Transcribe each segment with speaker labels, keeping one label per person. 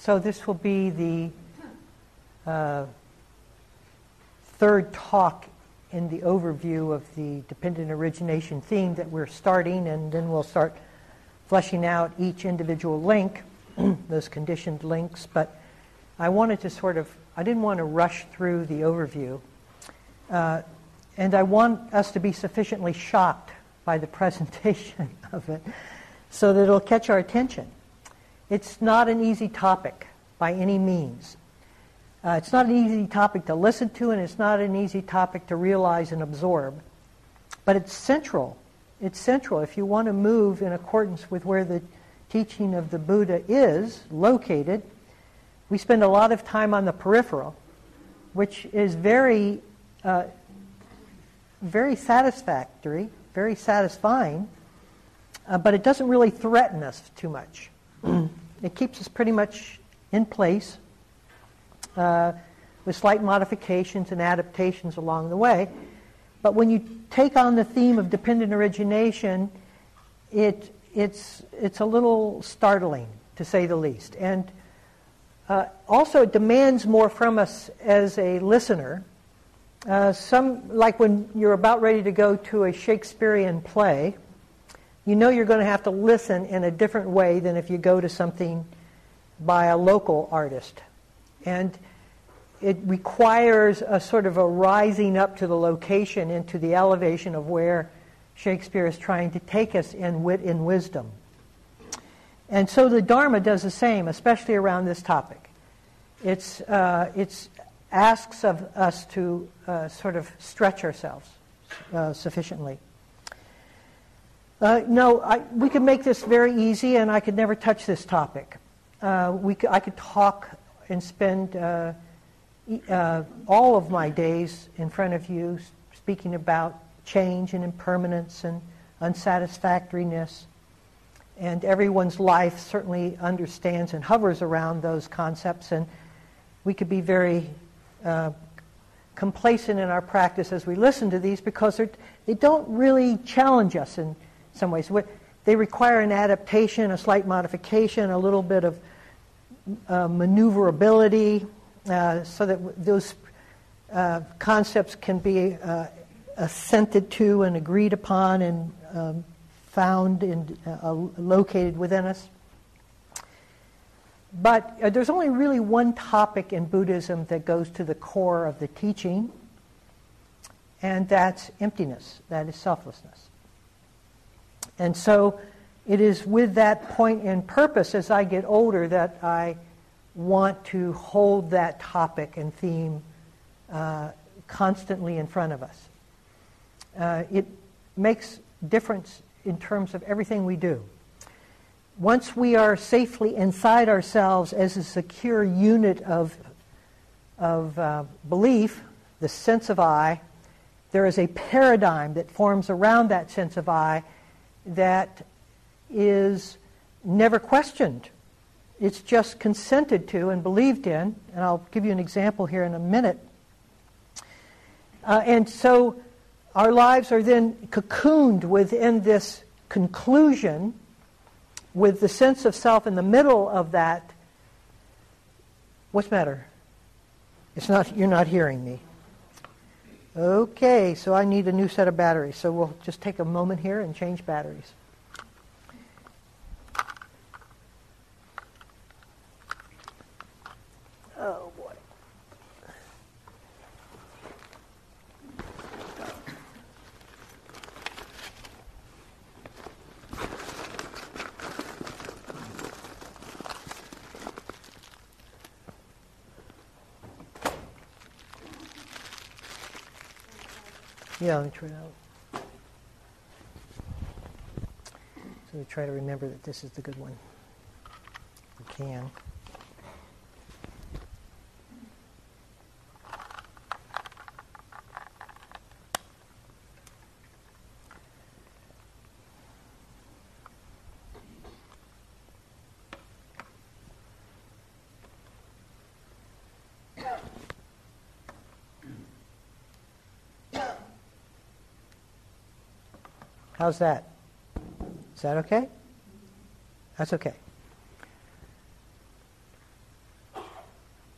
Speaker 1: so this will be the uh, third talk in the overview of the dependent origination theme that we're starting, and then we'll start fleshing out each individual link, those conditioned links. But I wanted to sort of, I didn't want to rush through the overview. Uh, and I want us to be sufficiently shocked by the presentation of it so that it'll catch our attention. It's not an easy topic by any means. Uh, it's not an easy topic to listen to, and it's not an easy topic to realize and absorb. But it's central. It's central. If you want to move in accordance with where the teaching of the Buddha is located, we spend a lot of time on the peripheral, which is very, uh, very satisfactory, very satisfying, uh, but it doesn't really threaten us too much. it keeps us pretty much in place uh, with slight modifications and adaptations along the way. But when you take on the theme of dependent origination, it, it's, it's a little startling, to say the least. And uh, also, it demands more from us as a listener. Uh, some, like when you're about ready to go to a Shakespearean play, you know you're going to have to listen in a different way than if you go to something by a local artist. And it requires a sort of a rising up to the location into the elevation of where Shakespeare is trying to take us in wit and wisdom. And so the Dharma does the same, especially around this topic. It's, uh, it's asks of us to uh, sort of stretch ourselves uh, sufficiently. Uh, no, I, we could make this very easy, and I could never touch this topic. Uh, we could, I could talk and spend uh, uh, all of my days in front of you speaking about change and impermanence and unsatisfactoriness. And everyone's life certainly understands and hovers around those concepts, and we could be very uh, complacent in our practice as we listen to these because they don't really challenge us in some ways. They require an adaptation, a slight modification, a little bit of uh, maneuverability, uh, so that those uh, concepts can be uh, assented to and agreed upon and um, found and uh, located within us. But uh, there's only really one topic in Buddhism that goes to the core of the teaching, and that's emptiness, that is selflessness. And so it is with that and purpose as I get older that I want to hold that topic and theme uh, constantly in front of us. Uh, it makes difference in terms of everything we do. Once we are safely inside ourselves as a secure unit of, of uh, belief, the sense of I, there is a paradigm that forms around that sense of I that is never questioned it's just consented to and believed in, and I'll give you an example here in a minute. Uh, and so our lives are then cocooned within this conclusion with the sense of self in the middle of that. What's matter? It's not, you're not hearing me. Okay, so I need a new set of batteries. So we'll just take a moment here and change batteries. Yeah, let me try it out. So we try to remember that this is the good one. We can. How's that? Is that okay? That's okay.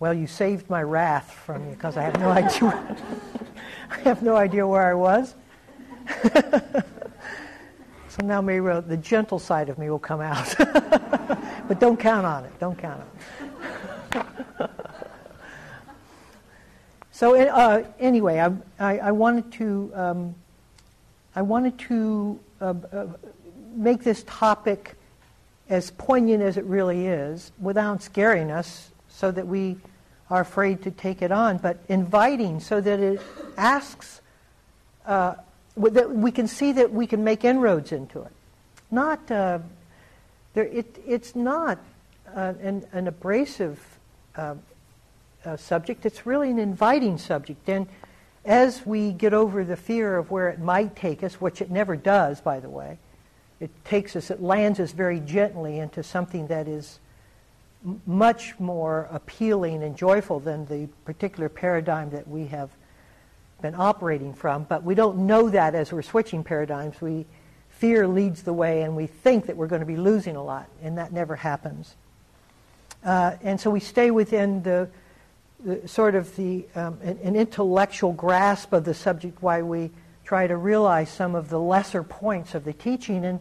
Speaker 1: Well, you saved my wrath from me because I have no idea. I have no idea where I was. so now maybe the gentle side of me will come out. but don't count on it. Don't count on it. so uh, anyway, I, I, I, wanted to um, I wanted to uh, uh, make this topic as poignant as it really is, without scaring us, so that we are afraid to take it on, but inviting so that it asks, uh, that we can see that we can make inroads into it. Not, uh, there, it, it's not uh, an, an, abrasive uh, subject, it's really an inviting subject. And as we get over the fear of where it might take us, which it never does, by the way, it takes us, it lands us very gently into something that is m- much more appealing and joyful than the particular paradigm that we have been operating from. But we don't know that as we're switching paradigms. We fear leads the way, and we think that we're going to be losing a lot, and that never happens. Uh, and so we stay within the, the sort of the um, an, an intellectual grasp of the subject. Why we try to realize some of the lesser points of the teaching and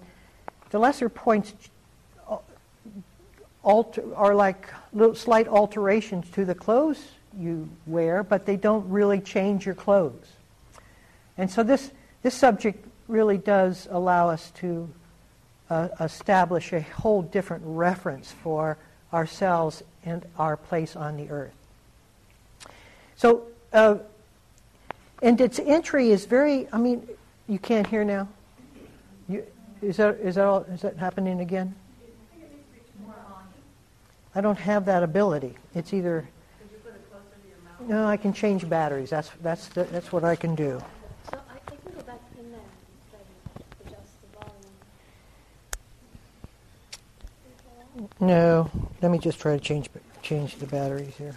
Speaker 1: the lesser points alter, are like little slight alterations to the clothes you wear, but they don't really change your clothes. And so this, this subject really does allow us to uh, establish a whole different reference for ourselves and our place on the earth. So, uh, and its entry is very, I mean, you can't hear now? You, is that, is that, all, is that happening again? I don't have that ability. It's either. No, I can change batteries. That's that's the, that's what I can do.
Speaker 2: So I, I, can go back in there and adjust the volume.
Speaker 1: No, let me just try to change change the batteries here.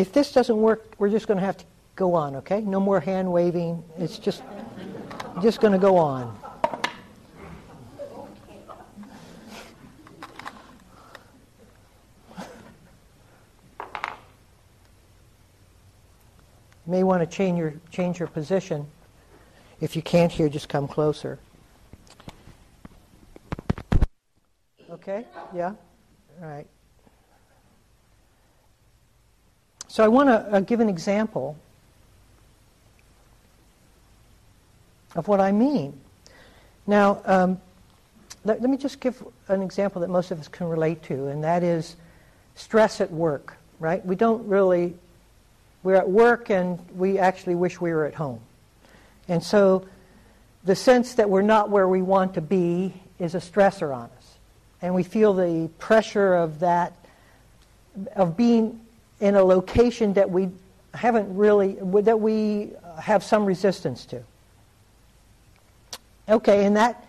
Speaker 1: If this doesn't work, we're just going to have to go on, okay? No more hand waving. It's just just going to go on. You may want to change your change your position. If you can't hear, just come closer. Okay? Yeah? All right. So I want to uh, give an example of what I mean. Now, um, let, let, me just give an example that most of us can relate to, and that is stress at work, right? We don't really, we're at work and we actually wish we were at home. And so the sense that we're not where we want to be is a stressor on us. And we feel the pressure of that, of being in a location that we haven't really, that we have some resistance to. Okay, and that,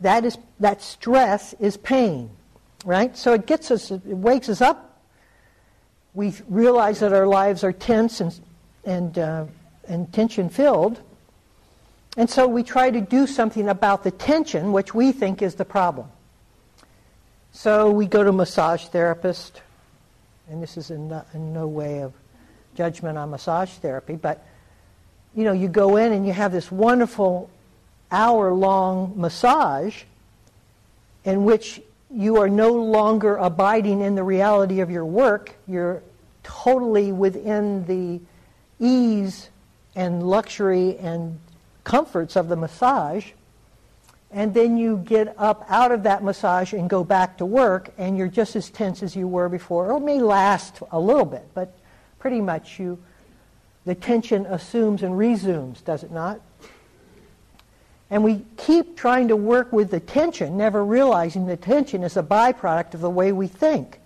Speaker 1: that, is, that stress is pain, right? So it gets us, it wakes us up. We realize that our lives are tense and, and, uh, and tension filled. And so we try to do something about the tension, which we think is the problem. So we go to massage therapist, and this is in no, in no way of judgment on massage therapy, but you know, you go in and you have this wonderful hour-long massage in which you are no longer abiding in the reality of your work. You're totally within the ease and luxury and comforts of the massage and then you get up out of that massage and go back to work, and you're just as tense as you were before. It may last a little bit, but pretty much you, the tension assumes and resumes, does it not? And we keep trying to work with the tension, never realizing the tension is a byproduct of the way we think.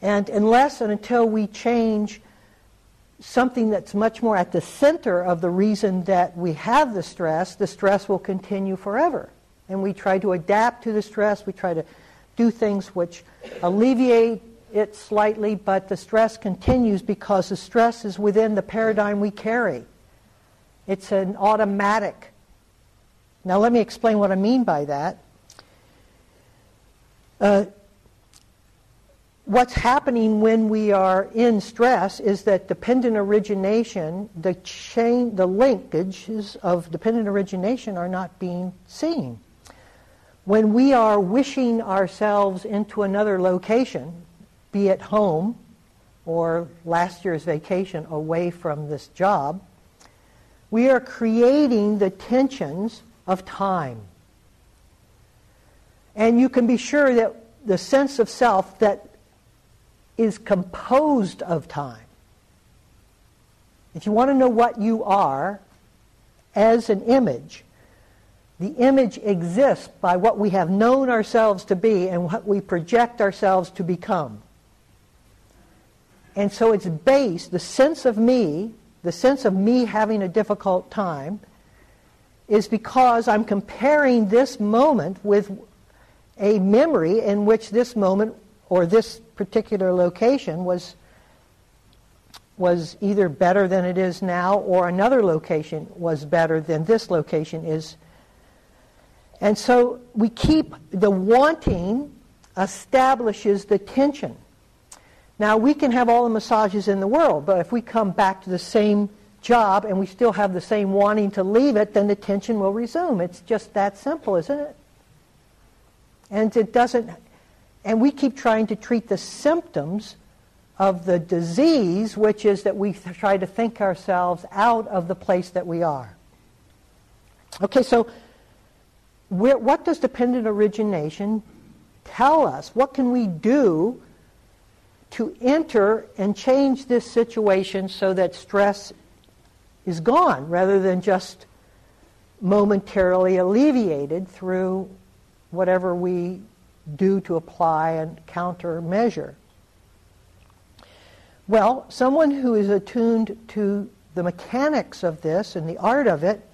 Speaker 1: And unless and until we change something that's much more at the center of the reason that we have the stress, the stress will continue forever. And we try to adapt to the stress. We try to do things which alleviate it slightly, but the stress continues because the stress is within the paradigm we carry. It's an automatic. Now, let me explain what I mean by that. Uh, what's happening when we are in stress is that dependent origination, the chain, the linkages of dependent origination are not being seen. When we are wishing ourselves into another location, be it home or last year's vacation away from this job, we are creating the tensions of time. And you can be sure that the sense of self that is composed of time. If you want to know what you are as an image, the image exists by what we have known ourselves to be and what we project ourselves to become. And so it's based, the sense of me, the sense of me having a difficult time, is because I'm comparing this moment with a memory in which this moment or this particular location was was either better than it is now or another location was better than this location is. And so we keep the wanting establishes the tension. Now we can have all the massages in the world, but if we come back to the same job and we still have the same wanting to leave it, then the tension will resume. It's just that simple, isn't it? And it doesn't and we keep trying to treat the symptoms of the disease, which is that we try to think ourselves out of the place that we are. Okay, so what does dependent origination tell us? What can we do to enter and change this situation so that stress is gone rather than just momentarily alleviated through whatever we do to apply and countermeasure? Well, someone who is attuned to the mechanics of this and the art of it,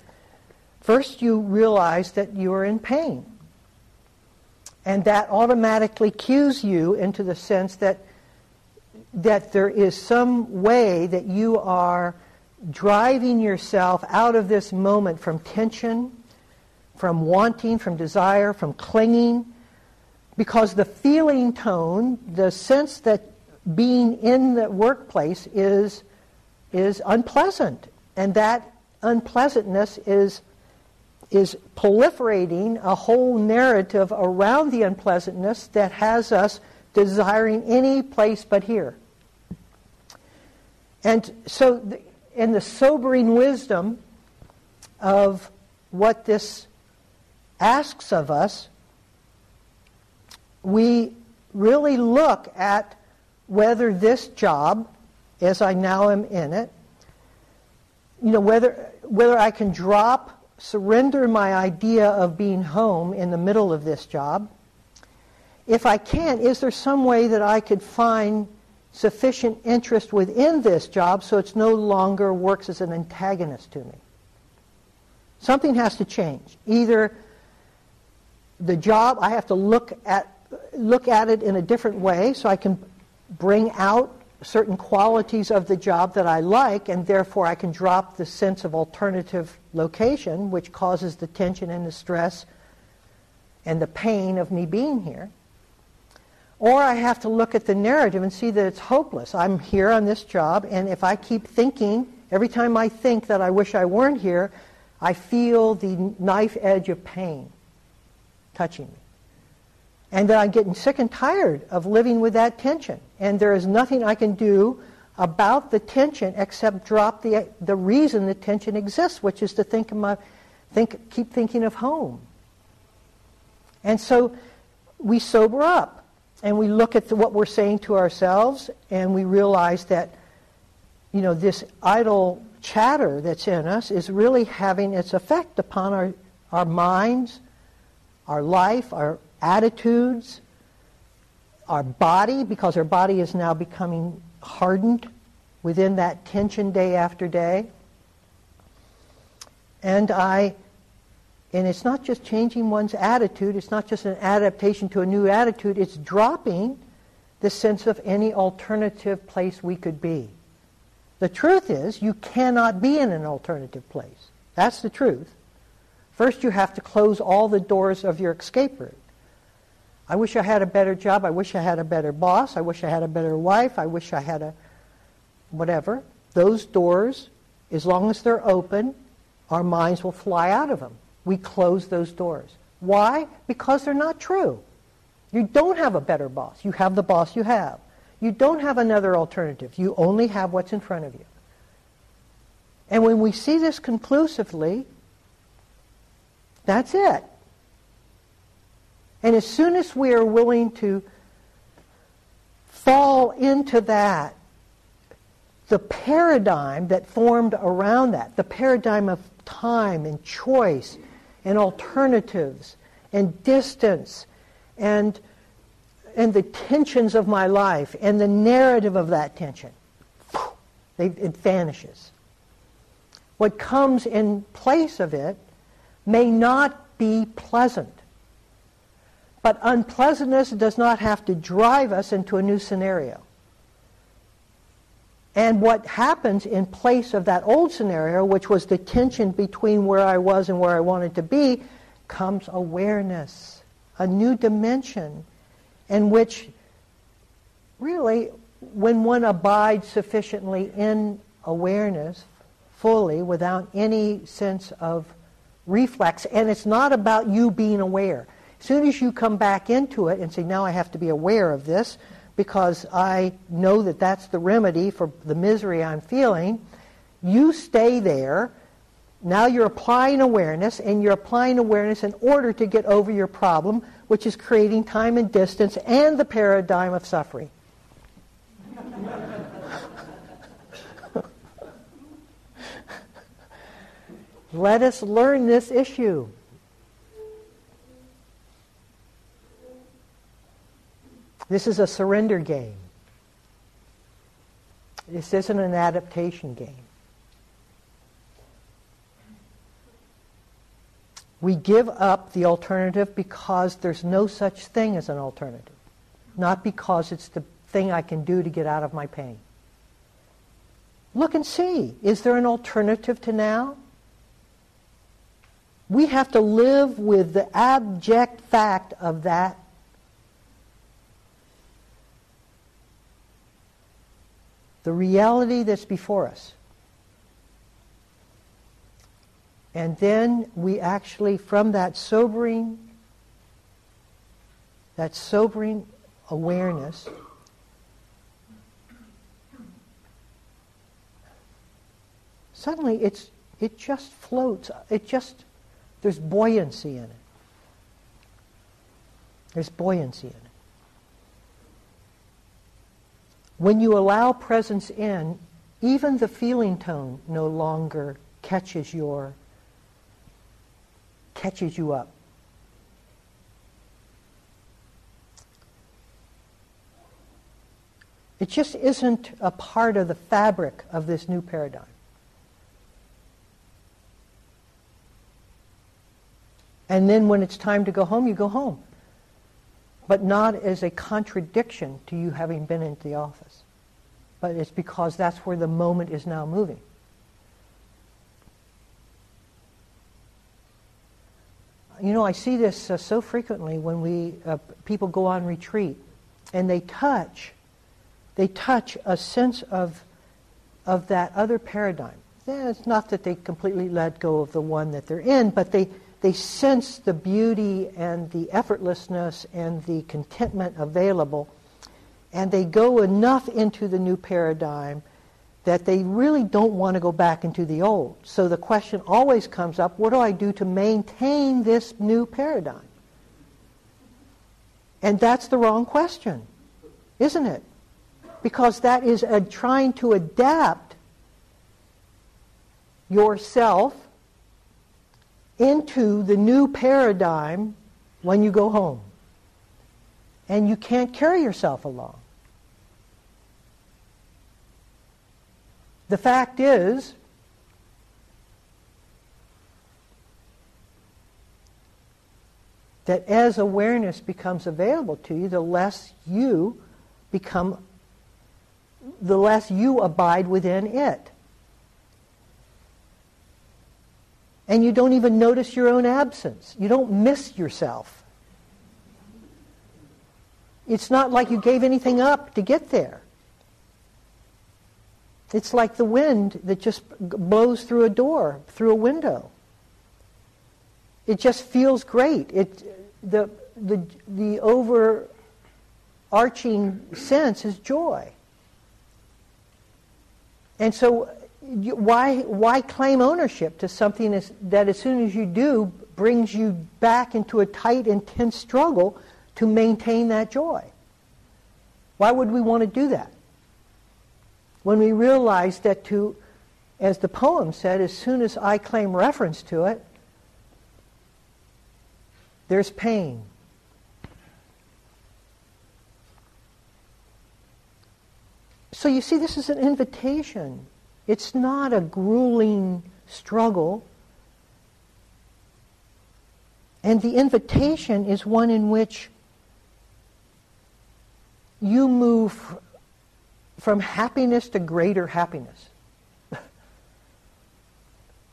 Speaker 1: first you realize that you are in pain. And that automatically cues you into the sense that, that there is some way that you are driving yourself out of this moment from tension, from wanting, from desire, from clinging, because the feeling tone, the sense that being in the workplace is, is unpleasant. And that unpleasantness is, is proliferating a whole narrative around the unpleasantness that has us desiring any place but here. And so, in the sobering wisdom of what this asks of us, we really look at whether this job, as I now am in it, you know, whether, whether I can drop, surrender my idea of being home in the middle of this job. If I can't, is there some way that I could find sufficient interest within this job so it's no longer works as an antagonist to me? Something has to change. Either the job, I have to look at look at it in a different way so I can bring out certain qualities of the job that I like, and therefore I can drop the sense of alternative location, which causes the tension and the stress and the pain of me being here. Or I have to look at the narrative and see that it's hopeless. I'm here on this job, and if I keep thinking, every time I think that I wish I weren't here, I feel the knife edge of pain touching me and that I'm getting sick and tired of living with that tension. And there is nothing I can do about the tension except drop the, the reason the tension exists, which is to think of my, think, keep thinking of home. And so we sober up and we look at the, what we're saying to ourselves and we realize that, you know, this idle chatter that's in us is really having its effect upon our, our minds, our life, our attitudes, our body, because our body is now becoming hardened within that tension day after day. And I, and it's not just changing one's attitude, it's not just an adaptation to a new attitude, it's dropping the sense of any alternative place we could be. The truth is, you cannot be in an alternative place. That's the truth. First, you have to close all the doors of your escape route. I wish I had a better job. I wish I had a better boss. I wish I had a better wife. I wish I had a whatever. Those doors, as long as they're open, our minds will fly out of them. We close those doors. Why? Because they're not true. You don't have a better boss. You have the boss you have. You don't have another alternative. You only have what's in front of you. And when we see this conclusively, that's it. And as soon as we are willing to fall into that, the paradigm that formed around that, the paradigm of time and choice and alternatives and distance and, and the tensions of my life and the narrative of that tension, it vanishes. What comes in place of it may not be pleasant. But unpleasantness does not have to drive us into a new scenario. And what happens in place of that old scenario, which was the tension between where I was and where I wanted to be, comes awareness, a new dimension in which really, when one abides sufficiently in awareness fully without any sense of reflex, and it's not about you being aware. Soon as you come back into it and say, now I have to be aware of this because I know that that's the remedy for the misery I'm feeling, you stay there. Now you're applying awareness, and you're applying awareness in order to get over your problem, which is creating time and distance and the paradigm of suffering. Let us learn this issue. This is a surrender game. This isn't an adaptation game. We give up the alternative because there's no such thing as an alternative, not because it's the thing I can do to get out of my pain. Look and see. Is there an alternative to now? We have to live with the abject fact of that. The reality that's before us. And then we actually, from that sobering, that sobering awareness, suddenly it's it just floats. It just there's buoyancy in it. There's buoyancy in it. When you allow presence in, even the feeling tone no longer catches your catches you up. It just isn't a part of the fabric of this new paradigm. And then when it's time to go home, you go home. But not as a contradiction to you having been into the office. But it's because that's where the moment is now moving. You know, I see this uh, so frequently when we uh, people go on retreat, and they touch, they touch a sense of of that other paradigm. Yeah, it's not that they completely let go of the one that they're in, but they they sense the beauty and the effortlessness and the contentment available, and they go enough into the new paradigm that they really don't want to go back into the old. So the question always comes up what do I do to maintain this new paradigm? And that's the wrong question, isn't it? Because that is a, trying to adapt yourself into the new paradigm when you go home. And you can't carry yourself along. The fact is, that as awareness becomes available to you, the less you become, the less you abide within it. And you don't even notice your own absence. You don't miss yourself. It's not like you gave anything up to get there. It's like the wind that just blows through a door, through a window. It just feels great. It, the, the, the overarching sense is joy. And so why, why claim ownership to something that as soon as you do brings you back into a tight, intense struggle to maintain that joy? Why would we want to do that? when we realize that to, as the poem said, as soon as I claim reference to it, there's pain. So you see, this is an invitation. It's not a grueling struggle. And the invitation is one in which you move from happiness to greater happiness.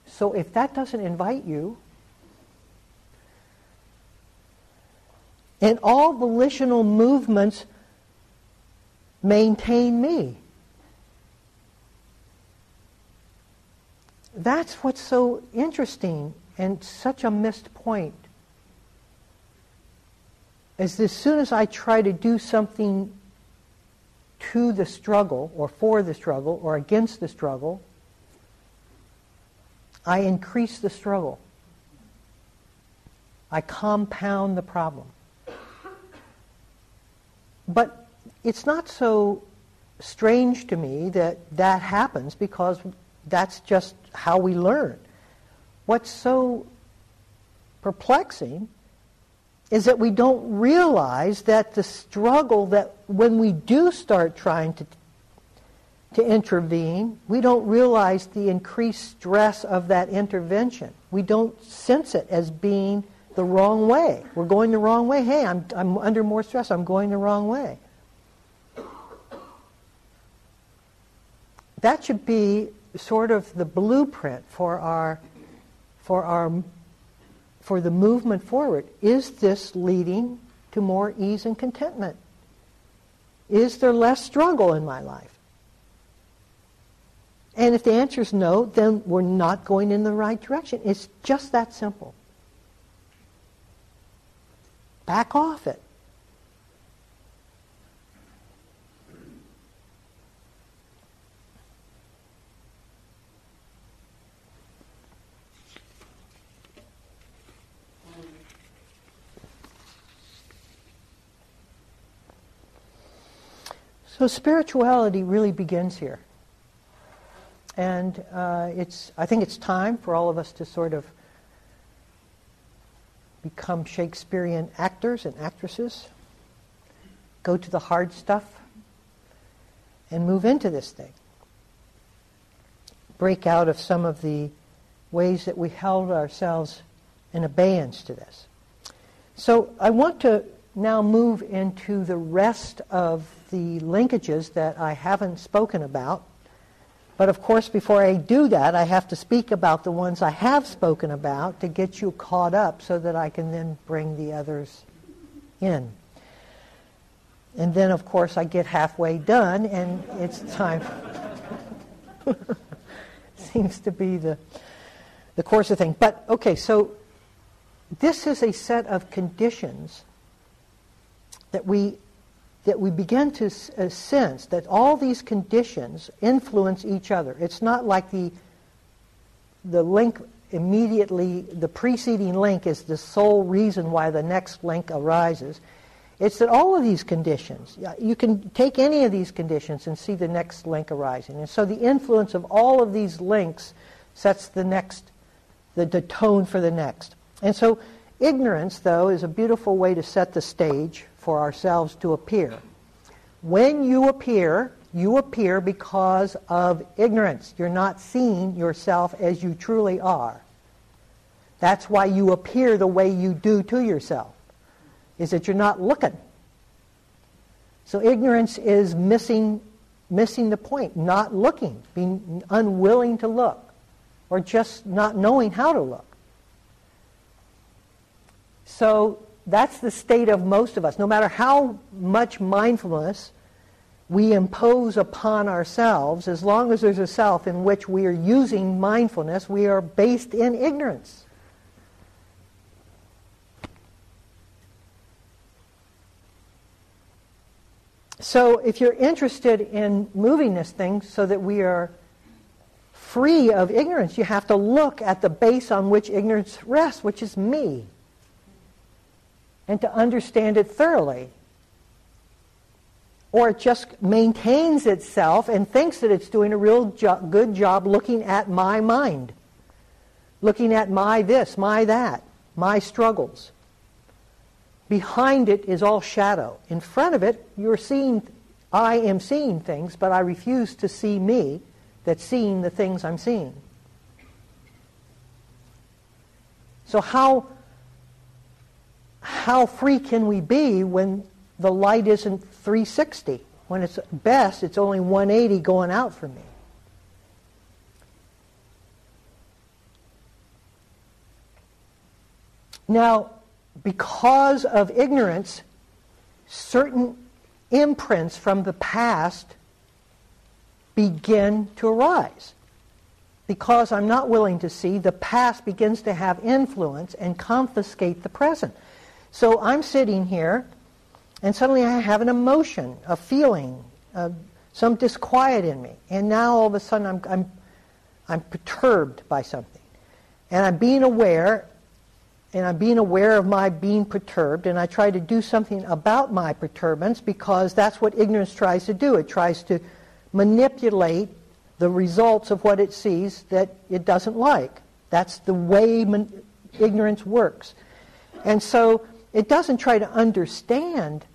Speaker 1: so if that doesn't invite you, and all volitional movements maintain me. That's what's so interesting and such a missed point. Is as soon as I try to do something to the struggle or for the struggle or against the struggle, I increase the struggle. I compound the problem. But it's not so strange to me that that happens because that's just how we learn. What's so perplexing is that we don't realize that the struggle that when we do start trying to, to intervene, we don't realize the increased stress of that intervention. We don't sense it as being the wrong way. We're going the wrong way. Hey, I'm, I'm under more stress. I'm going the wrong way. That should be sort of the blueprint for our, for our for the movement forward. Is this leading to more ease and contentment? Is there less struggle in my life? And if the answer is no, then we're not going in the right direction. It's just that simple. Back off it. So spirituality really begins here. And uh, it's, I think it's time for all of us to sort of become Shakespearean actors and actresses, go to the hard stuff, and move into this thing. Break out of some of the ways that we held ourselves in abeyance to this. So I want to now move into the rest of the linkages that I haven't spoken about. But of course, before I do that, I have to speak about the ones I have spoken about to get you caught up so that I can then bring the others in. And then, of course, I get halfway done and it's time. Seems to be the, the course of things. But, okay, so this is a set of conditions that we that we begin to uh, sense that all these conditions influence each other. It's not like the the link immediately the preceding link is the sole reason why the next link arises. It's that all of these conditions, you can take any of these conditions and see the next link arising. And so the influence of all of these links sets the next, the, the tone for the next. And so ignorance, though, is a beautiful way to set the stage for ourselves to appear. When you appear, you appear because of ignorance. You're not seeing yourself as you truly are. That's why you appear the way you do to yourself, is that you're not looking. So ignorance is missing, missing the point, not looking, being unwilling to look, or just not knowing how to look. So that's the state of most of us. No matter how much mindfulness we impose upon ourselves, as long as there's a self in which we are using mindfulness, we are based in ignorance. So if you're interested in moving this thing so that we are free of ignorance, you have to look at the base on which ignorance rests, which is me and to understand it thoroughly. Or it just maintains itself and thinks that it's doing a real jo- good job looking at my mind, looking at my this, my that, my struggles. Behind it is all shadow. In front of it, you're seeing, I am seeing things, but I refuse to see me that's seeing the things I'm seeing. So how how free can we be when the light isn't 360? When it's best, it's only 180 going out for me. Now, because of ignorance, certain imprints from the past begin to arise. Because I'm not willing to see, the past begins to have influence and confiscate the present. So I'm sitting here, and suddenly I have an emotion, a feeling, uh, some disquiet in me. And now all of a sudden I'm, I'm, I'm perturbed by something. And I'm being aware, and I'm being aware of my being perturbed, and I try to do something about my perturbance because that's what ignorance tries to do. It tries to manipulate the results of what it sees that it doesn't like. That's the way man- ignorance works. And so it doesn't try to understand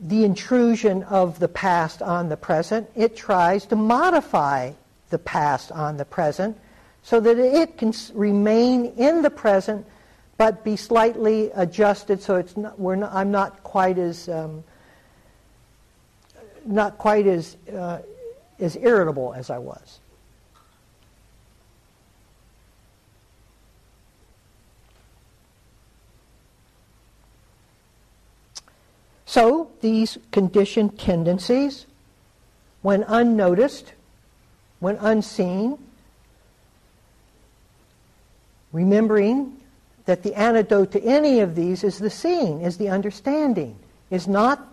Speaker 1: the intrusion of the past on the present. It tries to modify the past on the present so that it can remain in the present but be slightly adjusted so it's not, not, I'm not quite as um, not quite as uh, as irritable as I was. So these conditioned tendencies, when unnoticed, when unseen, remembering that the antidote to any of these is the seeing, is the understanding, is not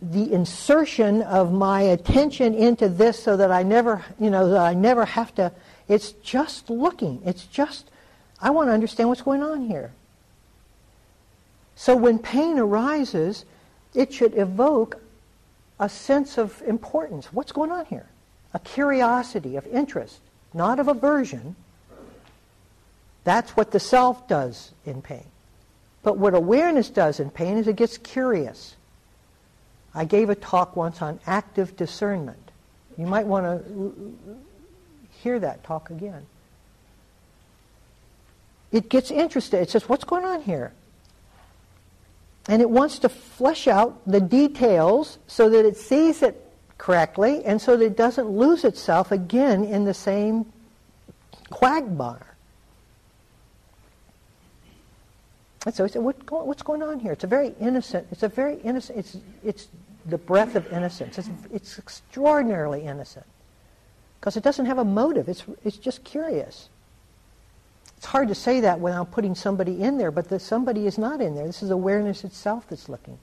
Speaker 1: the insertion of my attention into this so that I never, you know, that I never have to, it's just looking. It's just, I want to understand what's going on here. So when pain arises, it should evoke a sense of importance. What's going on here? A curiosity of interest, not of aversion. That's what the self does in pain. But what awareness does in pain is it gets curious. I gave a talk once on active discernment. You might want to hear that talk again. It gets interested. It says, what's going on here? And it wants to flesh out the details so that it sees it correctly and so that it doesn't lose itself again in the same quagmire. And so he said, what, what's going on here? It's a very innocent, it's a very innocent, it's, it's the breath of innocence. It's, it's extraordinarily innocent because it doesn't have a motive. It's, it's just curious. It's hard to say that without putting somebody in there, but the somebody is not in there. This is awareness itself that's looking.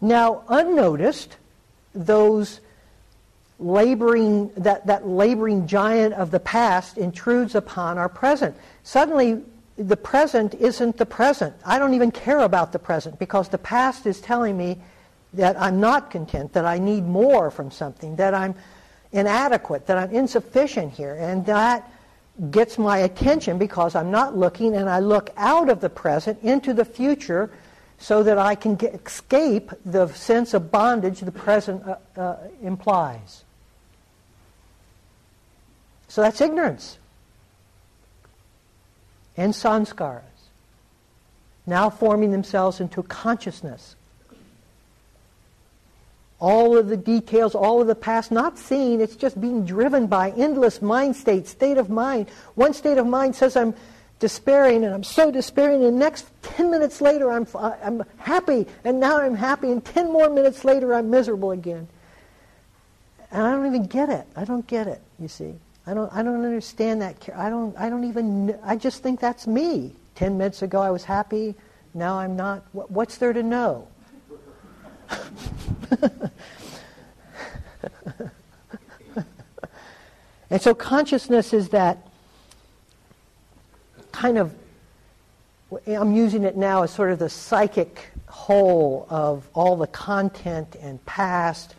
Speaker 1: Now, unnoticed, those laboring, that, that laboring giant of the past intrudes upon our present. Suddenly, the present isn't the present. I don't even care about the present because the past is telling me that I'm not content, that I need more from something, that I'm inadequate, that I'm insufficient here. And that gets my attention because I'm not looking and I look out of the present into the future so that I can get, escape the sense of bondage the present uh, uh, implies. So that's ignorance and sanskaras. now forming themselves into consciousness. All of the details, all of the past, not seen, it's just being driven by endless mind states, state of mind. One state of mind says I'm despairing and I'm so despairing and next 10 minutes later I'm, I'm happy and now I'm happy and 10 more minutes later I'm miserable again. And I don't even get it. I don't get it, you see. I don't, I don't understand that. I don't, I don't even, I just think that's me. Ten minutes ago I was happy, now I'm not. What's there to know? And so consciousness is that kind of, I'm using it now as sort of the psychic whole of all the content and past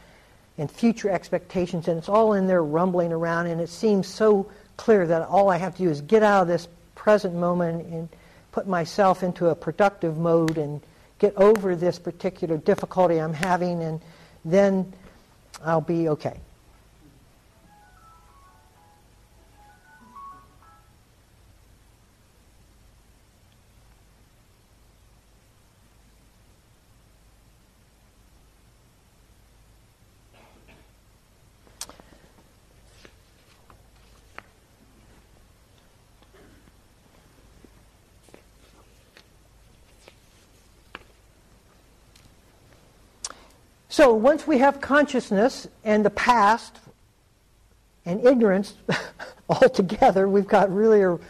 Speaker 1: and future expectations, and it's all in there rumbling around, and it seems so clear that all I have to do is get out of this present moment and put myself into a productive mode and get over this particular difficulty I'm having, and then I'll be okay. So once we have consciousness and the past and ignorance all together, we've got really a, we've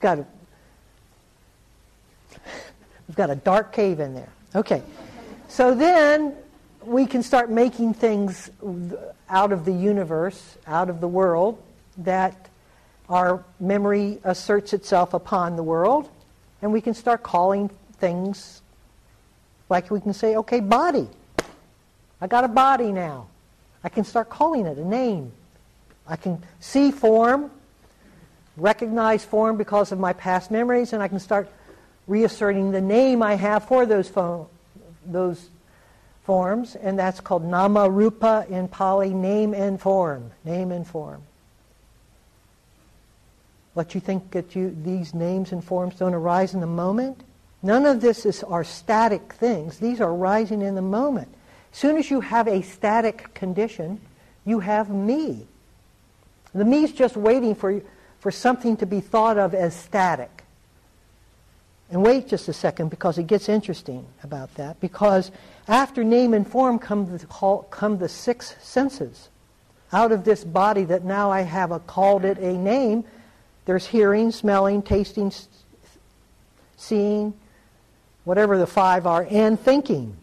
Speaker 1: got a, we've got a dark cave in there. Okay. So then we can start making things out of the universe, out of the world, that our memory asserts itself upon the world, and we can start calling things like we can say, okay, body. I got a body now. I can start calling it a name. I can see form, recognize form because of my past memories, and I can start reasserting the name I have for those, fo- those forms, and that's called nama rupa in Pali, name and form. Name and form. What you think that you, these names and forms don't arise in the moment? None of this is, are static things. These are arising in the moment. Soon as you have a static condition, you have me. The me is just waiting for, for something to be thought of as static. And wait just a second because it gets interesting about that. Because after name and form come the, come the six senses. Out of this body that now I have a, called it a name, there's hearing, smelling, tasting, seeing, whatever the five are, and thinking.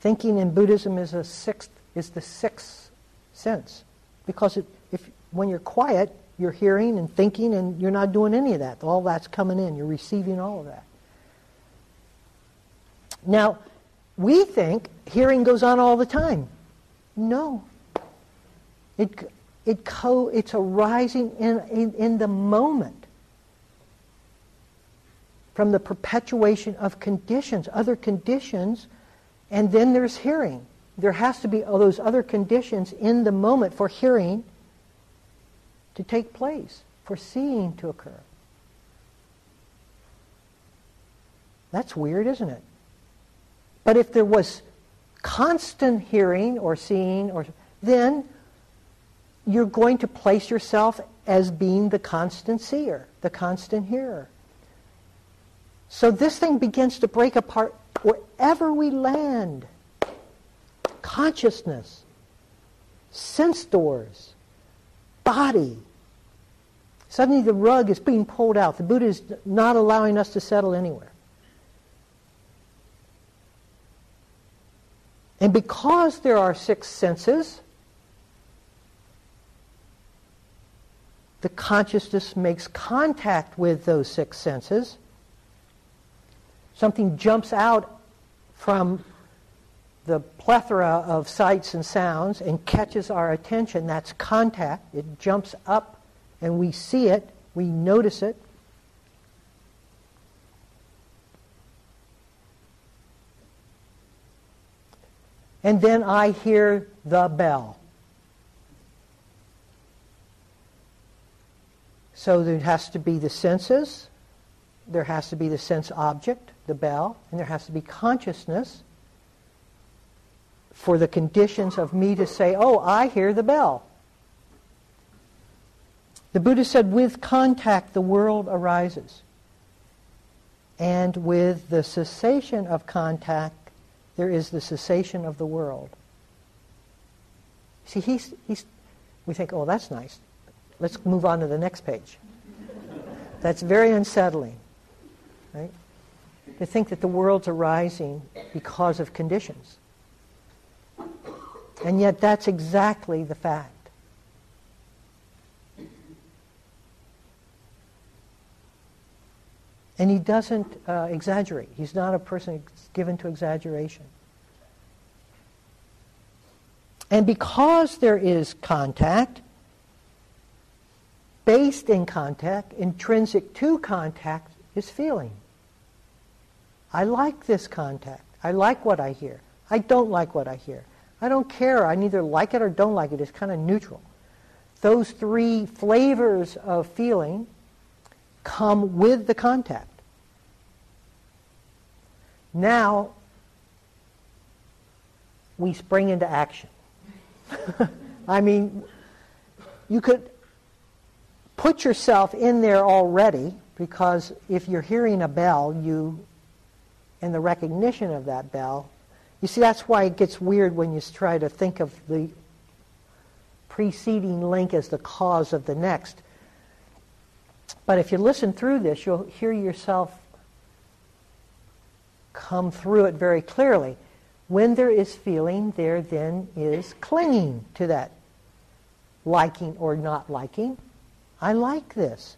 Speaker 1: Thinking in Buddhism is a sixth is the sixth sense, because it, if when you're quiet, you're hearing and thinking, and you're not doing any of that. All that's coming in. You're receiving all of that. Now, we think hearing goes on all the time. No. It, it co, it's arising in, in, in the moment from the perpetuation of conditions, other conditions and then there's hearing. There has to be all those other conditions in the moment for hearing to take place, for seeing to occur. That's weird, isn't it? But if there was constant hearing or seeing, or then you're going to place yourself as being the constant seer, the constant hearer. So this thing begins to break apart wherever we land. Consciousness, sense doors, body. Suddenly the rug is being pulled out. The Buddha is not allowing us to settle anywhere. And because there are six senses, the consciousness makes contact with those six senses something jumps out from the plethora of sights and sounds and catches our attention, that's contact. It jumps up and we see it, we notice it. And then I hear the bell. So there has to be the senses, there has to be the sense object, the bell, and there has to be consciousness for the conditions of me to say, oh, I hear the bell. The Buddha said, with contact, the world arises. And with the cessation of contact, there is the cessation of the world. See, he's, he's, we think, oh, that's nice. Let's move on to the next page. That's very unsettling, right? To think that the world's arising because of conditions. And yet, that's exactly the fact. And he doesn't uh, exaggerate. He's not a person given to exaggeration. And because there is contact, based in contact, intrinsic to contact, is feeling. I like this contact. I like what I hear. I don't like what I hear. I don't care. I neither like it or don't like it. It's kind of neutral. Those three flavors of feeling come with the contact. Now, we spring into action. I mean, you could put yourself in there already because if you're hearing a bell, you, and the recognition of that bell, you see, that's why it gets weird when you try to think of the preceding link as the cause of the next. But if you listen through this, you'll hear yourself come through it very clearly. When there is feeling, there then is clinging to that liking or not liking. I like this.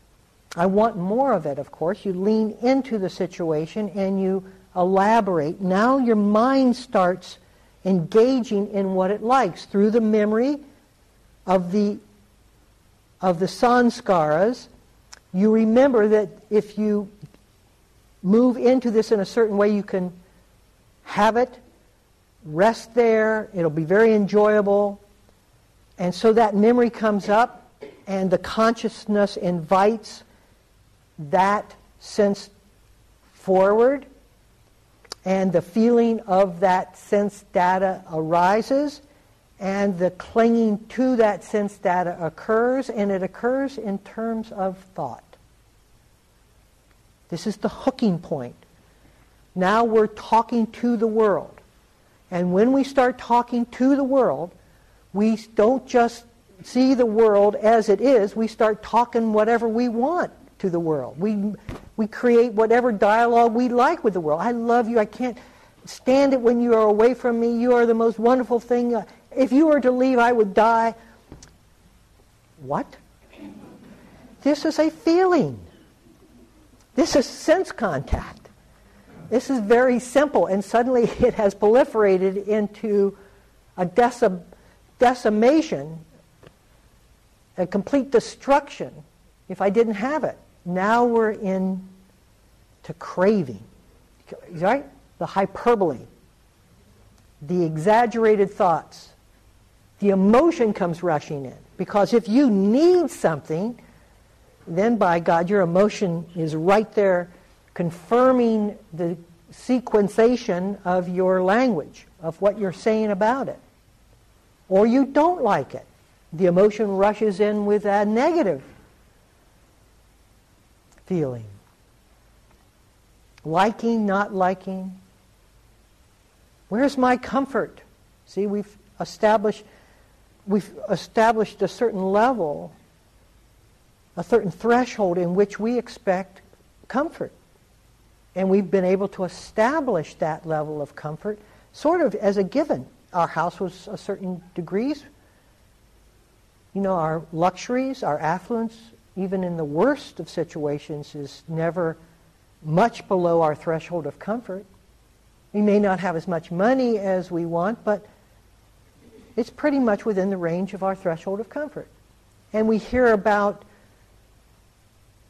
Speaker 1: I want more of it, of course. You lean into the situation and you elaborate. Now your mind starts engaging in what it likes through the memory of the of the sanskaras. You remember that if you move into this in a certain way, you can have it, rest there, it'll be very enjoyable. And so that memory comes up, and the consciousness invites that sense forward, and the feeling of that sense data arises, and the clinging to that sense data occurs, and it occurs in terms of thought. This is the hooking point. Now we're talking to the world. And when we start talking to the world, we don't just see the world as it is, we start talking whatever we want to the world. We, we create whatever dialogue we like with the world. I love you. I can't stand it when you are away from me. You are the most wonderful thing. Uh, if you were to leave, I would die. What? This is a feeling. This is sense contact. This is very simple, and suddenly it has proliferated into a decim- decimation, a complete destruction if I didn't have it. Now we're in to craving, right? The hyperbole, the exaggerated thoughts. The emotion comes rushing in. Because if you need something, then by God, your emotion is right there confirming the sequencing of your language, of what you're saying about it. Or you don't like it. The emotion rushes in with a negative feeling. Liking, not liking. Where's my comfort? See, we've established we've established a certain level a certain threshold in which we expect comfort. And we've been able to establish that level of comfort sort of as a given. Our house was a certain degrees. You know, our luxuries, our affluence, even in the worst of situations, is never much below our threshold of comfort. We may not have as much money as we want, but it's pretty much within the range of our threshold of comfort. And we hear about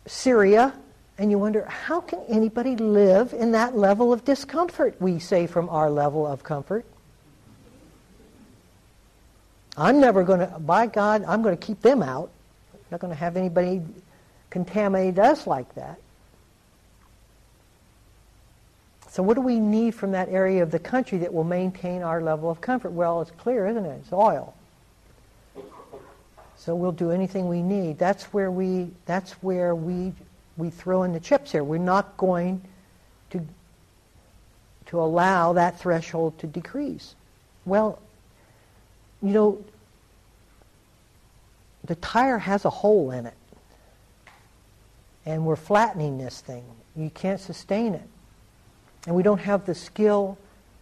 Speaker 1: Syria, and you wonder, how can anybody live in that level of discomfort, we say from our level of comfort? I'm never going to, by God, I'm going to keep them out. Not going to have anybody contaminate us like that. So, what do we need from that area of the country that will maintain our level of comfort? Well, it's clear, isn't it? It's oil. So we'll do anything we need. That's where we. That's where we we throw in the chips here. We're not going to to allow that threshold to decrease. Well, you know, the tire has a hole in it, and we're flattening this thing. You can't sustain it. And we don't have the skill,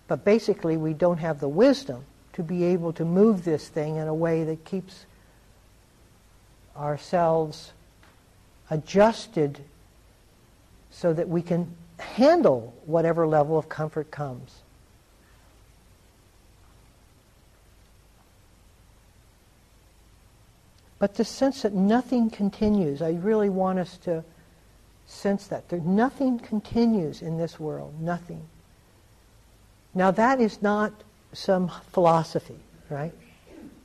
Speaker 1: but basically we don't have the wisdom to be able to move this thing in a way that keeps ourselves adjusted so that we can handle whatever level of comfort comes. But the sense that nothing continues, I really want us to sense that. There, nothing continues in this world. Nothing. Now, that is not some philosophy, right?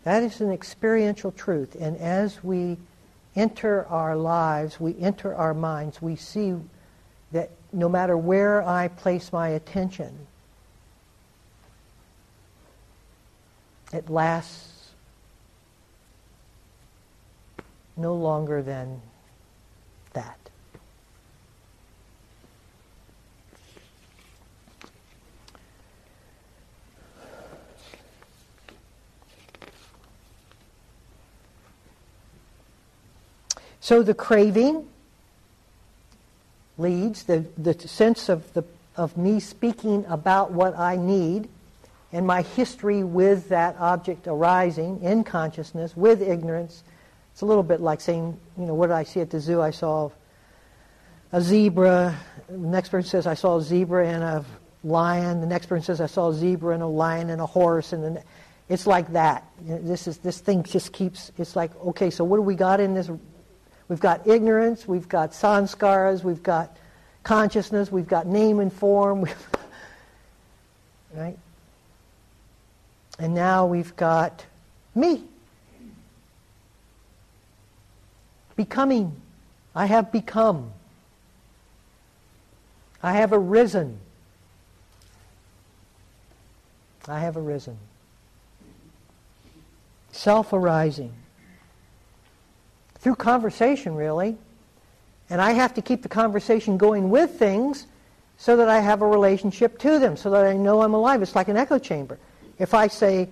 Speaker 1: That is an experiential truth. And as we enter our lives, we enter our minds, we see that no matter where I place my attention, it lasts no longer than that. So the craving leads, the, the sense of, the, of me speaking about what I need, and my history with that object arising in consciousness, with ignorance. It's a little bit like saying, you know, what did I see at the zoo? I saw a zebra. The next person says, I saw a zebra and a lion. The next person says, I saw a zebra and a lion and a horse. And then it's like that. This, is, this thing just keeps, it's like, okay, so what do we got in this We've got ignorance, we've got sanskaras, we've got consciousness, we've got name and form, right? And now we've got me. Becoming. I have become. I have arisen. I have arisen. Self arising through conversation, really. And I have to keep the conversation going with things so that I have a relationship to them, so that I know I'm alive. It's like an echo chamber. If I say,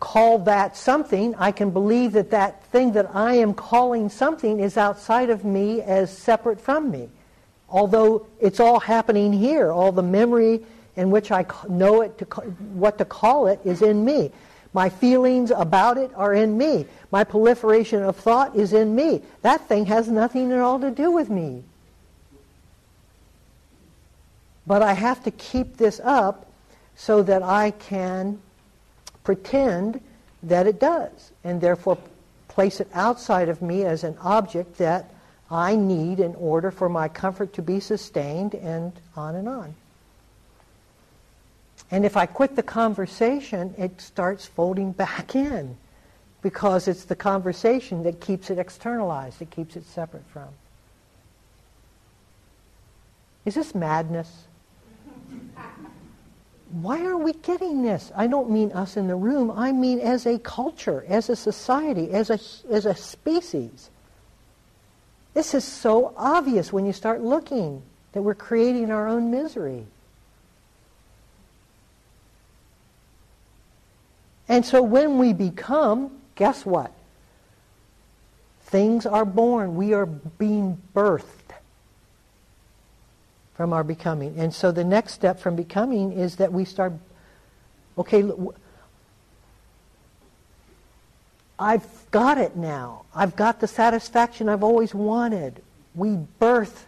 Speaker 1: call that something, I can believe that that thing that I am calling something is outside of me as separate from me. Although it's all happening here, all the memory in which I know it to, what to call it is in me. My feelings about it are in me. My proliferation of thought is in me. That thing has nothing at all to do with me. But I have to keep this up so that I can pretend that it does, and therefore place it outside of me as an object that I need in order for my comfort to be sustained, and on and on. And if I quit the conversation, it starts folding back in because it's the conversation that keeps it externalized, it keeps it separate from. Is this madness? Why are we getting this? I don't mean us in the room. I mean as a culture, as a society, as a, as a species. This is so obvious when you start looking that we're creating our own misery. And so when we become, guess what? Things are born. We are being birthed from our becoming. And so the next step from becoming is that we start, okay, I've got it now. I've got the satisfaction I've always wanted. We birth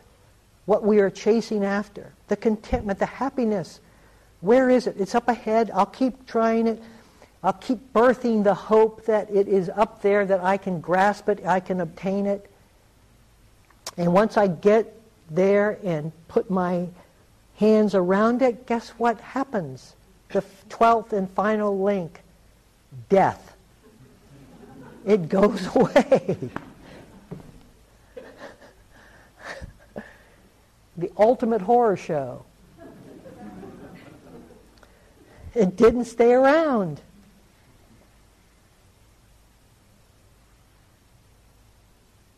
Speaker 1: what we are chasing after. The contentment, the happiness. Where is it? It's up ahead. I'll keep trying it. I'll keep birthing the hope that it is up there, that I can grasp it, I can obtain it. And once I get there and put my hands around it, guess what happens? The 12th and final link death. It goes away. the ultimate horror show. It didn't stay around.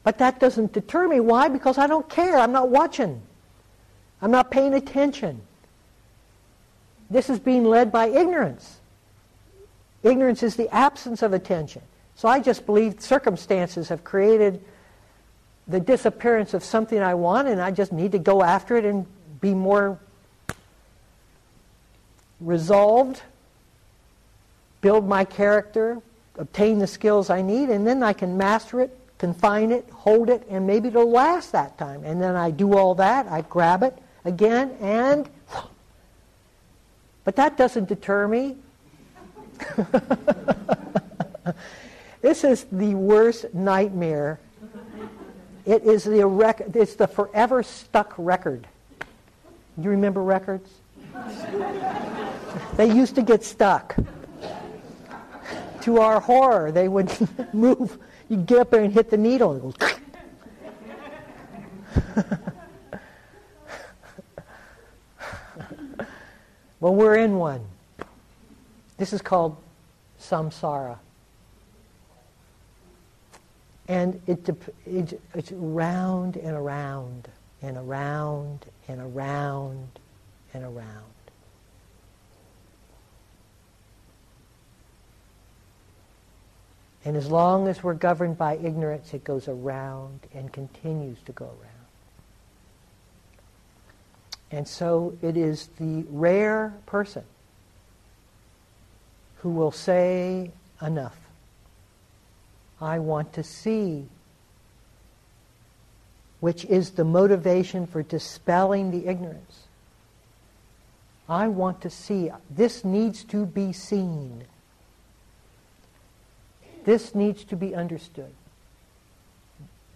Speaker 1: But that doesn't deter me. Why? Because I don't care. I'm not watching. I'm not paying attention. This is being led by ignorance. Ignorance is the absence of attention. So I just believe circumstances have created the disappearance of something I want, and I just need to go after it and be more resolved, build my character, obtain the skills I need, and then I can master it, confine it, hold it, and maybe it'll last that time. And then I do all that, I grab it again, and. But that doesn't deter me. this is the worst nightmare. It is the rec- it's the forever stuck record. You remember records? they used to get stuck. To our horror, they would move. You get up there and hit the needle, and it goes. well, we're in one. This is called samsara. And it, it, it's round and around and around and around and around. And as long as we're governed by ignorance, it goes around and continues to go around. And so it is the rare person who will say, enough. I want to see, which is the motivation for dispelling the ignorance. I want to see. This needs to be seen. This needs to be understood.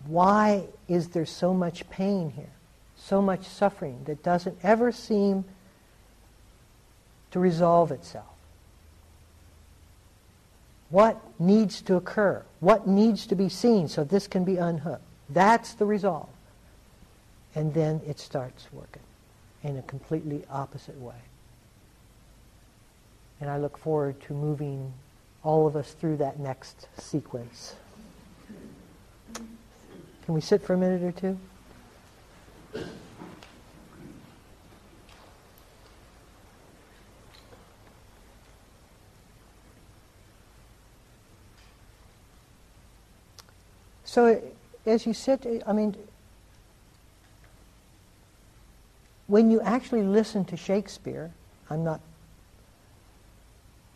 Speaker 1: Why is there so much pain here? So much suffering that doesn't ever seem to resolve itself? What needs to occur? What needs to be seen so this can be unhooked? That's the resolve. And then it starts working in a completely opposite way. And I look forward to moving all of us through that next sequence. Can we sit for a minute or two? So as you sit, I mean, when you actually listen to Shakespeare, I'm not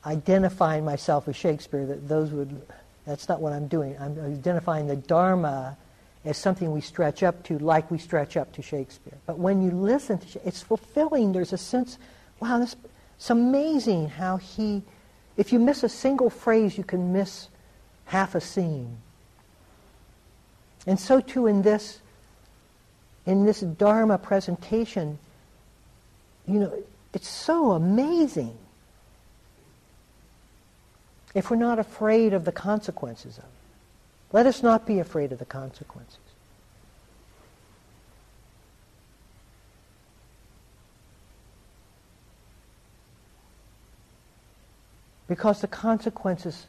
Speaker 1: identifying myself with Shakespeare, that those would, that's not what I'm doing. I'm identifying the Dharma as something we stretch up to like we stretch up to Shakespeare. But when you listen to it's fulfilling. There's a sense, wow, this, it's amazing how he, if you miss a single phrase, you can miss half a scene. And so too in this, in this Dharma presentation, you know, it's so amazing if we're not afraid of the consequences of it. Let us not be afraid of the consequences. Because the consequences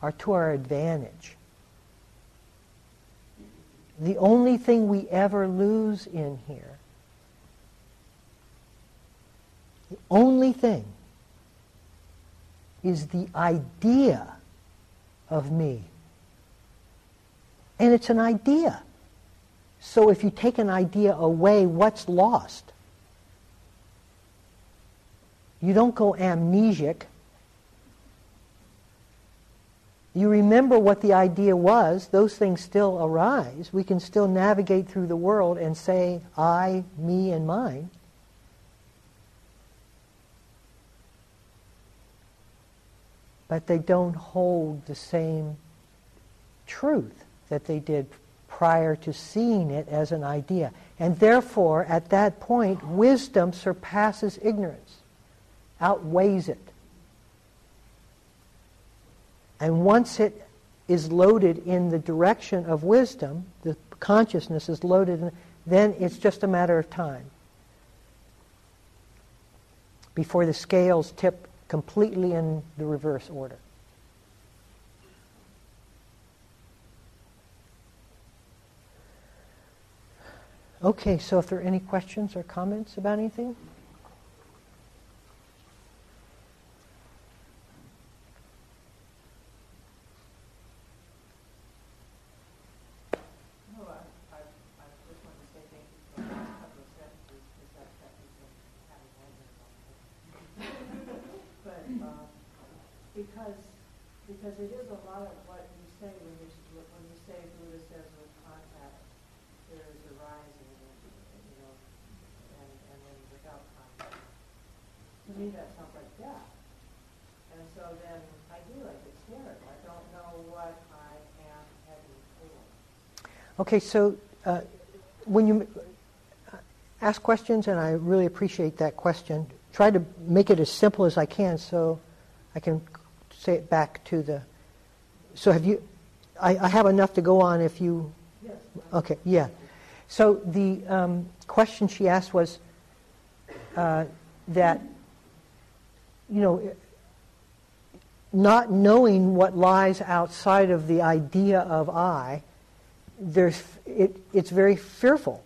Speaker 1: are to our advantage. The only thing we ever lose in here, the only thing, is the idea of me. And it's an idea. So if you take an idea away, what's lost? You don't go amnesic you remember what the idea was, those things still arise. We can still navigate through the world and say, I, me, and mine. But they don't hold the same truth that they did prior to seeing it as an idea. And therefore, at that point, wisdom surpasses ignorance, outweighs it. And once it is loaded in the direction of wisdom, the consciousness is loaded, in, then it's just a matter of time. before the scales tip completely in the reverse order. Okay, so if there are any questions or comments about anything?
Speaker 3: No, I, I, I just wanted to say thank you for the last couple of sentences, because that kept me from having wonders on it. But, um, because, because it is a lot of what you say when you, s- when you say Buddha says with contact, there is a rising, and, you know, and, and then without contact. To me, that sounds like death. And so then I do, I get scared. I don't know what I am heading for.
Speaker 1: Okay, so uh, when you ask questions, and I really appreciate that question, try to make it as simple as I can so I can say it back to the. So have you? I, I have enough to go on if you.
Speaker 3: Yes.
Speaker 1: Okay, yeah. So the um, question she asked was uh, that, you know, not knowing what lies outside of the idea of I, there's, it, it's very fearful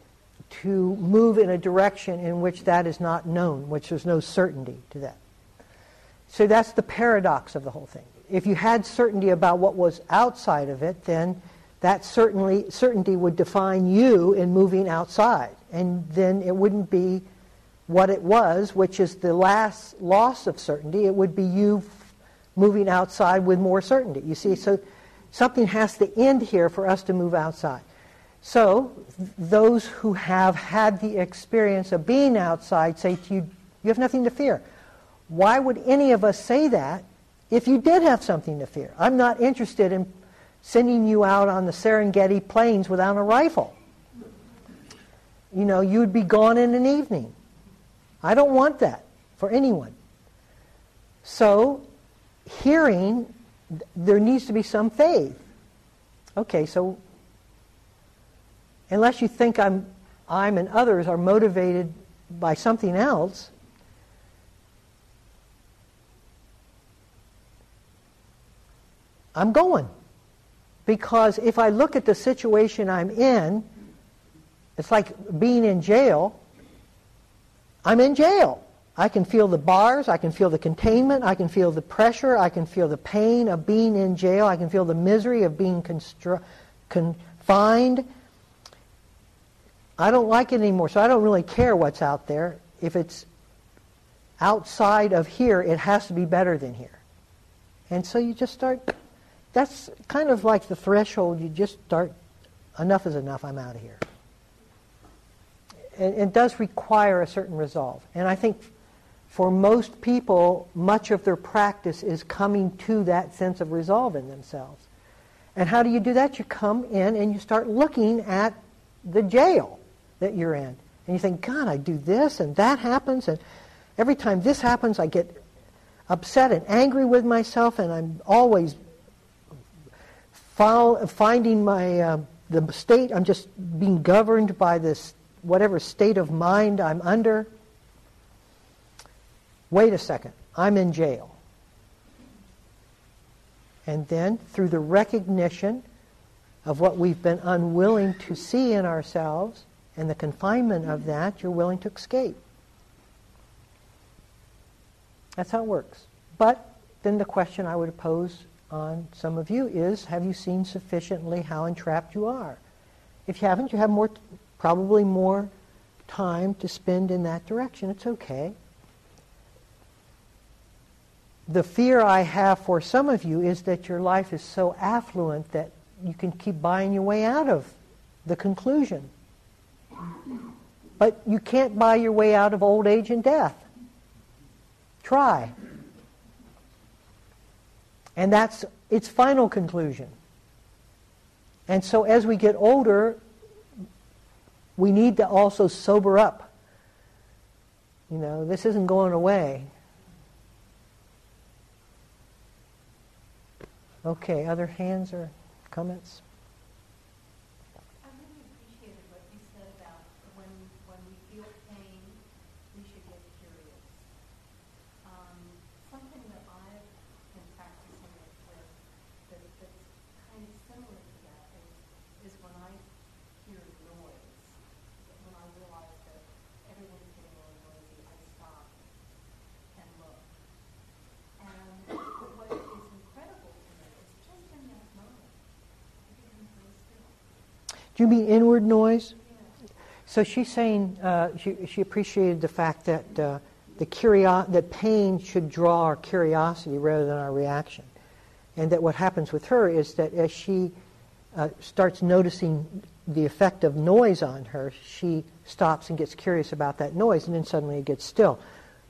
Speaker 1: to move in a direction in which that is not known, which there's no certainty to that. So that's the paradox of the whole thing. If you had certainty about what was outside of it, then that certainly certainty would define you in moving outside, and then it wouldn't be what it was, which is the last loss of certainty. It would be you moving outside with more certainty. You see, so something has to end here for us to move outside. So those who have had the experience of being outside say to you, "You have nothing to fear." Why would any of us say that if you did have something to fear? I'm not interested in sending you out on the Serengeti plains without a rifle. You know, you'd be gone in an evening. I don't want that for anyone. So, hearing, there needs to be some faith. Okay, so unless you think I'm, I'm and others are motivated by something else, I'm going. Because if I look at the situation I'm in, it's like being in jail. I'm in jail. I can feel the bars, I can feel the containment, I can feel the pressure, I can feel the pain of being in jail, I can feel the misery of being constr- confined. I don't like it anymore, so I don't really care what's out there. If it's outside of here, it has to be better than here. And so you just start, that's kind of like the threshold, you just start, enough is enough, I'm out of here. It, it does require a certain resolve. And I think for most people, much of their practice is coming to that sense of resolve in themselves. And how do you do that? You come in and you start looking at the jail that you're in. And you think, God, I do this and that happens, and every time this happens, I get upset and angry with myself, and I'm always finding my uh, the state. I'm just being governed by this whatever state of mind I'm under. Wait a second, I'm in jail. And then, through the recognition of what we've been unwilling to see in ourselves and the confinement of that, you're willing to escape. That's how it works. But then the question I would pose on some of you is have you seen sufficiently how entrapped you are? If you haven't, you have more, probably more time to spend in that direction. It's okay. The fear I have for some of you is that your life is so affluent that you can keep buying your way out of the conclusion. But you can't buy your way out of old age and death. Try. And that's its final conclusion. And so as we get older, we need to also sober up. You know, this isn't going away. Okay, other hands or comments?
Speaker 4: I really appreciated what you said about when, when we feel pain, we should get curious.
Speaker 1: Do you mean inward noise? So she's saying uh, she, she appreciated the fact that uh, the curio- that pain should draw our curiosity rather than our reaction, and that what happens with her is that as she uh, starts noticing the effect of noise on her, she stops and gets curious about that noise, and then suddenly it gets still.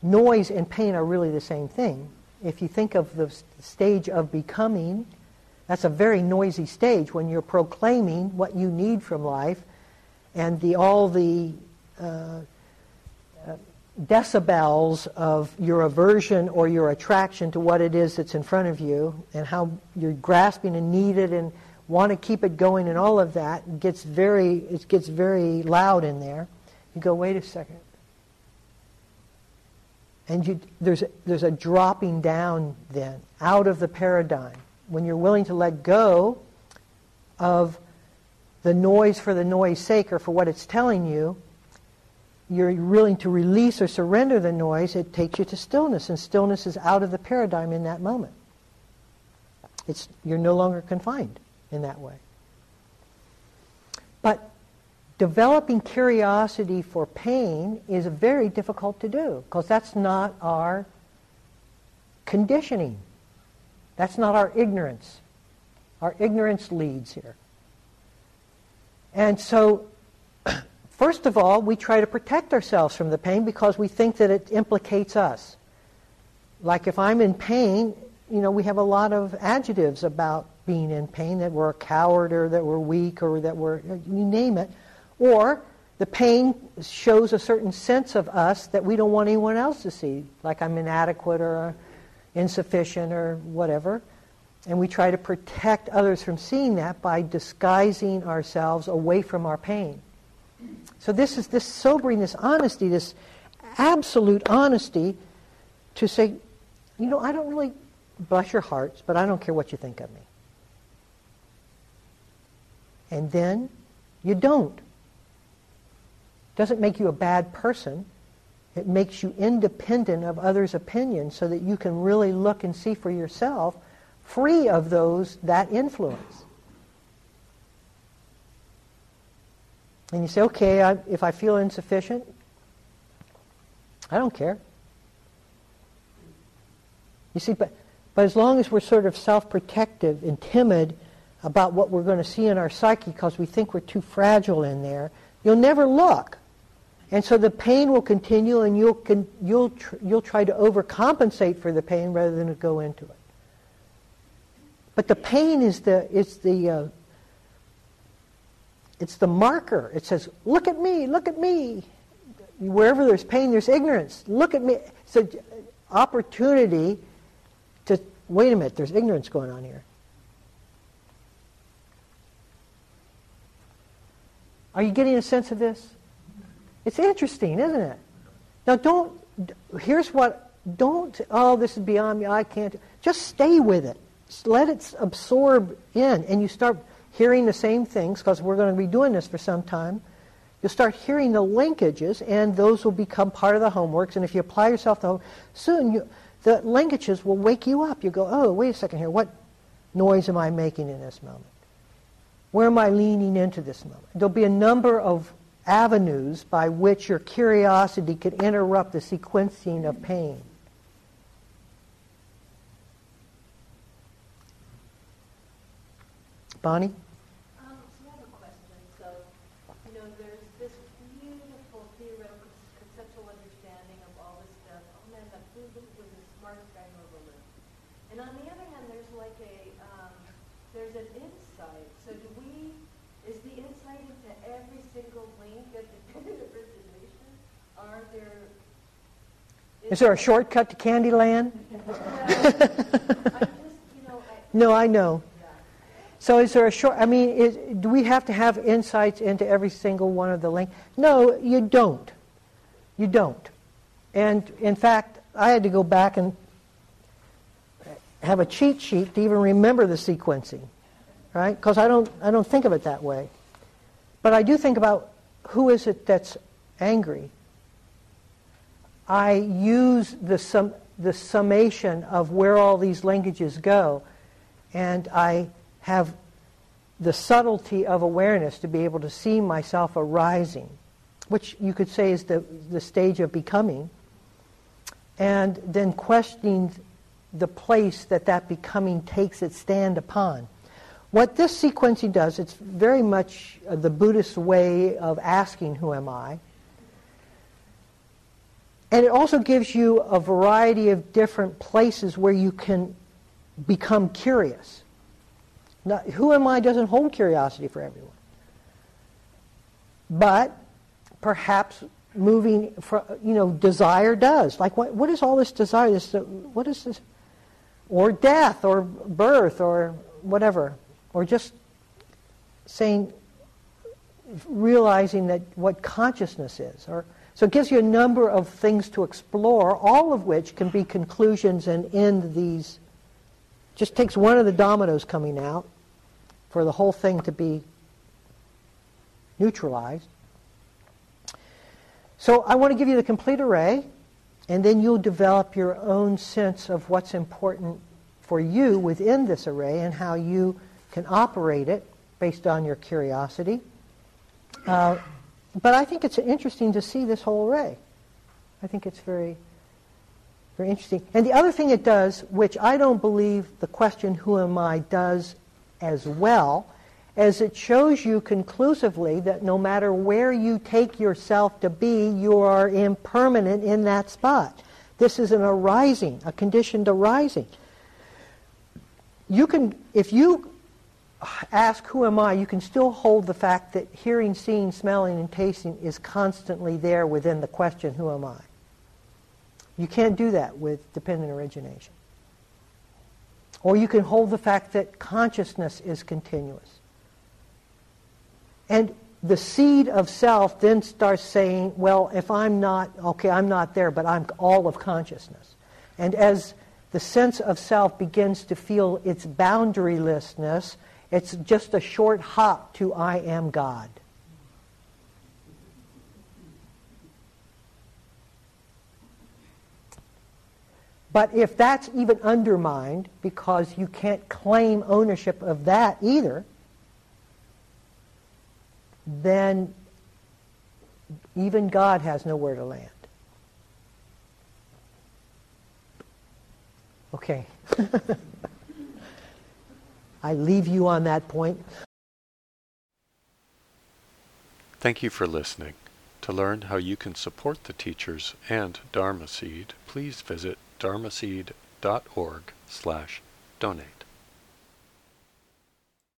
Speaker 1: Noise and pain are really the same thing. If you think of the stage of becoming, that's a very noisy stage when you're proclaiming what you need from life, and the all the uh, uh, decibels of your aversion or your attraction to what it is that's in front of you, and how you're grasping and need it and want to keep it going, and all of that gets very it gets very loud in there. You go, wait a second. And you, there's, there's a dropping down then out of the paradigm. When you're willing to let go of the noise for the noise sake or for what it's telling you, you're willing to release or surrender the noise, it takes you to stillness. And stillness is out of the paradigm in that moment. It's, you're no longer confined in that way. But developing curiosity for pain is very difficult to do because that's not our conditioning. That's not our ignorance. Our ignorance leads here. And so, first of all, we try to protect ourselves from the pain because we think that it implicates us. Like if I'm in pain, you know, we have a lot of adjectives about being in pain that we're a coward or that we're weak or that we're, you name it. Or the pain shows a certain sense of us that we don't want anyone else to see, like I'm inadequate or insufficient or whatever. And we try to protect others from seeing that by disguising ourselves away from our pain. So this is this sobering, this honesty, this absolute honesty to say, you know, I don't really bless your hearts, but I don't care what you think of me. And then you don't. Doesn't make you a bad person. It makes you independent of others' opinions so that you can really look and see for yourself, free of those that influence. And you say, okay, I, if I feel insufficient, I don't care. You see, but, but as long as we're sort of self-protective and timid about what we're going to see in our psyche because we think we're too fragile in there, you'll never look. And so the pain will continue and you'll, con- you'll, tr- you'll try to overcompensate for the pain rather than go into it. But the pain is the, it's the, uh, it's the marker. It says, look at me, look at me. Wherever there's pain, there's ignorance. Look at me. It's an opportunity to, wait a minute, there's ignorance going on here. Are you getting a sense of this? It's interesting, isn't it? Now don't, here's what, don't, oh, this is beyond me, I can't. Just stay with it. Just let it absorb in, and you start hearing the same things, because we're going to be doing this for some time. You'll start hearing the linkages, and those will become part of the homeworks. And if you apply yourself to soon you, the linkages will wake you up. You go, oh, wait a second here. What noise am I making in this moment? Where am I leaning into this moment? There'll be a number of avenues by which your curiosity could interrupt the sequencing of pain. Bonnie?
Speaker 4: So I have a question. So, you know, there's this beautiful theoretical conceptual understanding of all this stuff. Man, that Buddha was the smartest guy who ever lived. And on the other hand, there's like a, um, there's an insight. So do we, is the insight into every single link of dependent origination? Are there...
Speaker 1: Is there a shortcut to Candyland?
Speaker 4: Just, you know, I,
Speaker 1: No, I know. So is there a short, I mean, is, do we have to have insights into every single one of the links? No, you don't. You don't. And in fact, I had to go back and have a cheat sheet to even remember the sequencing, right? Because I don't, I don't think of it that way. But I do think about who is it that's angry. I use the, sum, the summation of where all these linkages go, and I have the subtlety of awareness to be able to see myself arising, which you could say is the, the stage of becoming, and then questioning the place that that becoming takes its stand upon. What this sequencing does, it's very much uh, the Buddhist way of asking, Who am I? And it also gives you a variety of different places where you can become curious. Now, who am I doesn't hold curiosity for everyone. But perhaps moving from, you know, desire does. Like, what, what is all this desire? This, what is this? Or death, or birth, or whatever. Or just saying, realizing that what consciousness is. Or, so it gives you a number of things to explore, all of which can be conclusions and end these. Just takes one of the dominoes coming out for the whole thing to be neutralized. So I want to give you the complete array, and then you'll develop your own sense of what's important for you within this array and how you can operate it based on your curiosity. Uh, but I think it's interesting to see this whole array. I think it's very, very interesting. And the other thing it does, which I don't believe the question, who am I, does as well, as it shows you conclusively that no matter where you take yourself to be, you are impermanent in that spot. This is an arising, a conditioned arising. You can, if you ask, Who am I? you can still hold the fact that hearing, seeing, smelling, and tasting is constantly there within the question, Who am I? You can't do that with dependent origination. Or you can hold the fact that consciousness is continuous. And the seed of self then starts saying, well, if I'm not, okay, I'm not there, but I'm all of consciousness. And as the sense of self begins to feel its boundarylessness, it's just a short hop to I am God. But if that's even undermined because you can't claim ownership of that either, then even God has nowhere to land. Okay. I leave you on that point.
Speaker 5: Thank you for listening. To learn how you can support the teachers and Dharma Seed, please visit dharmaseed.org slash donate.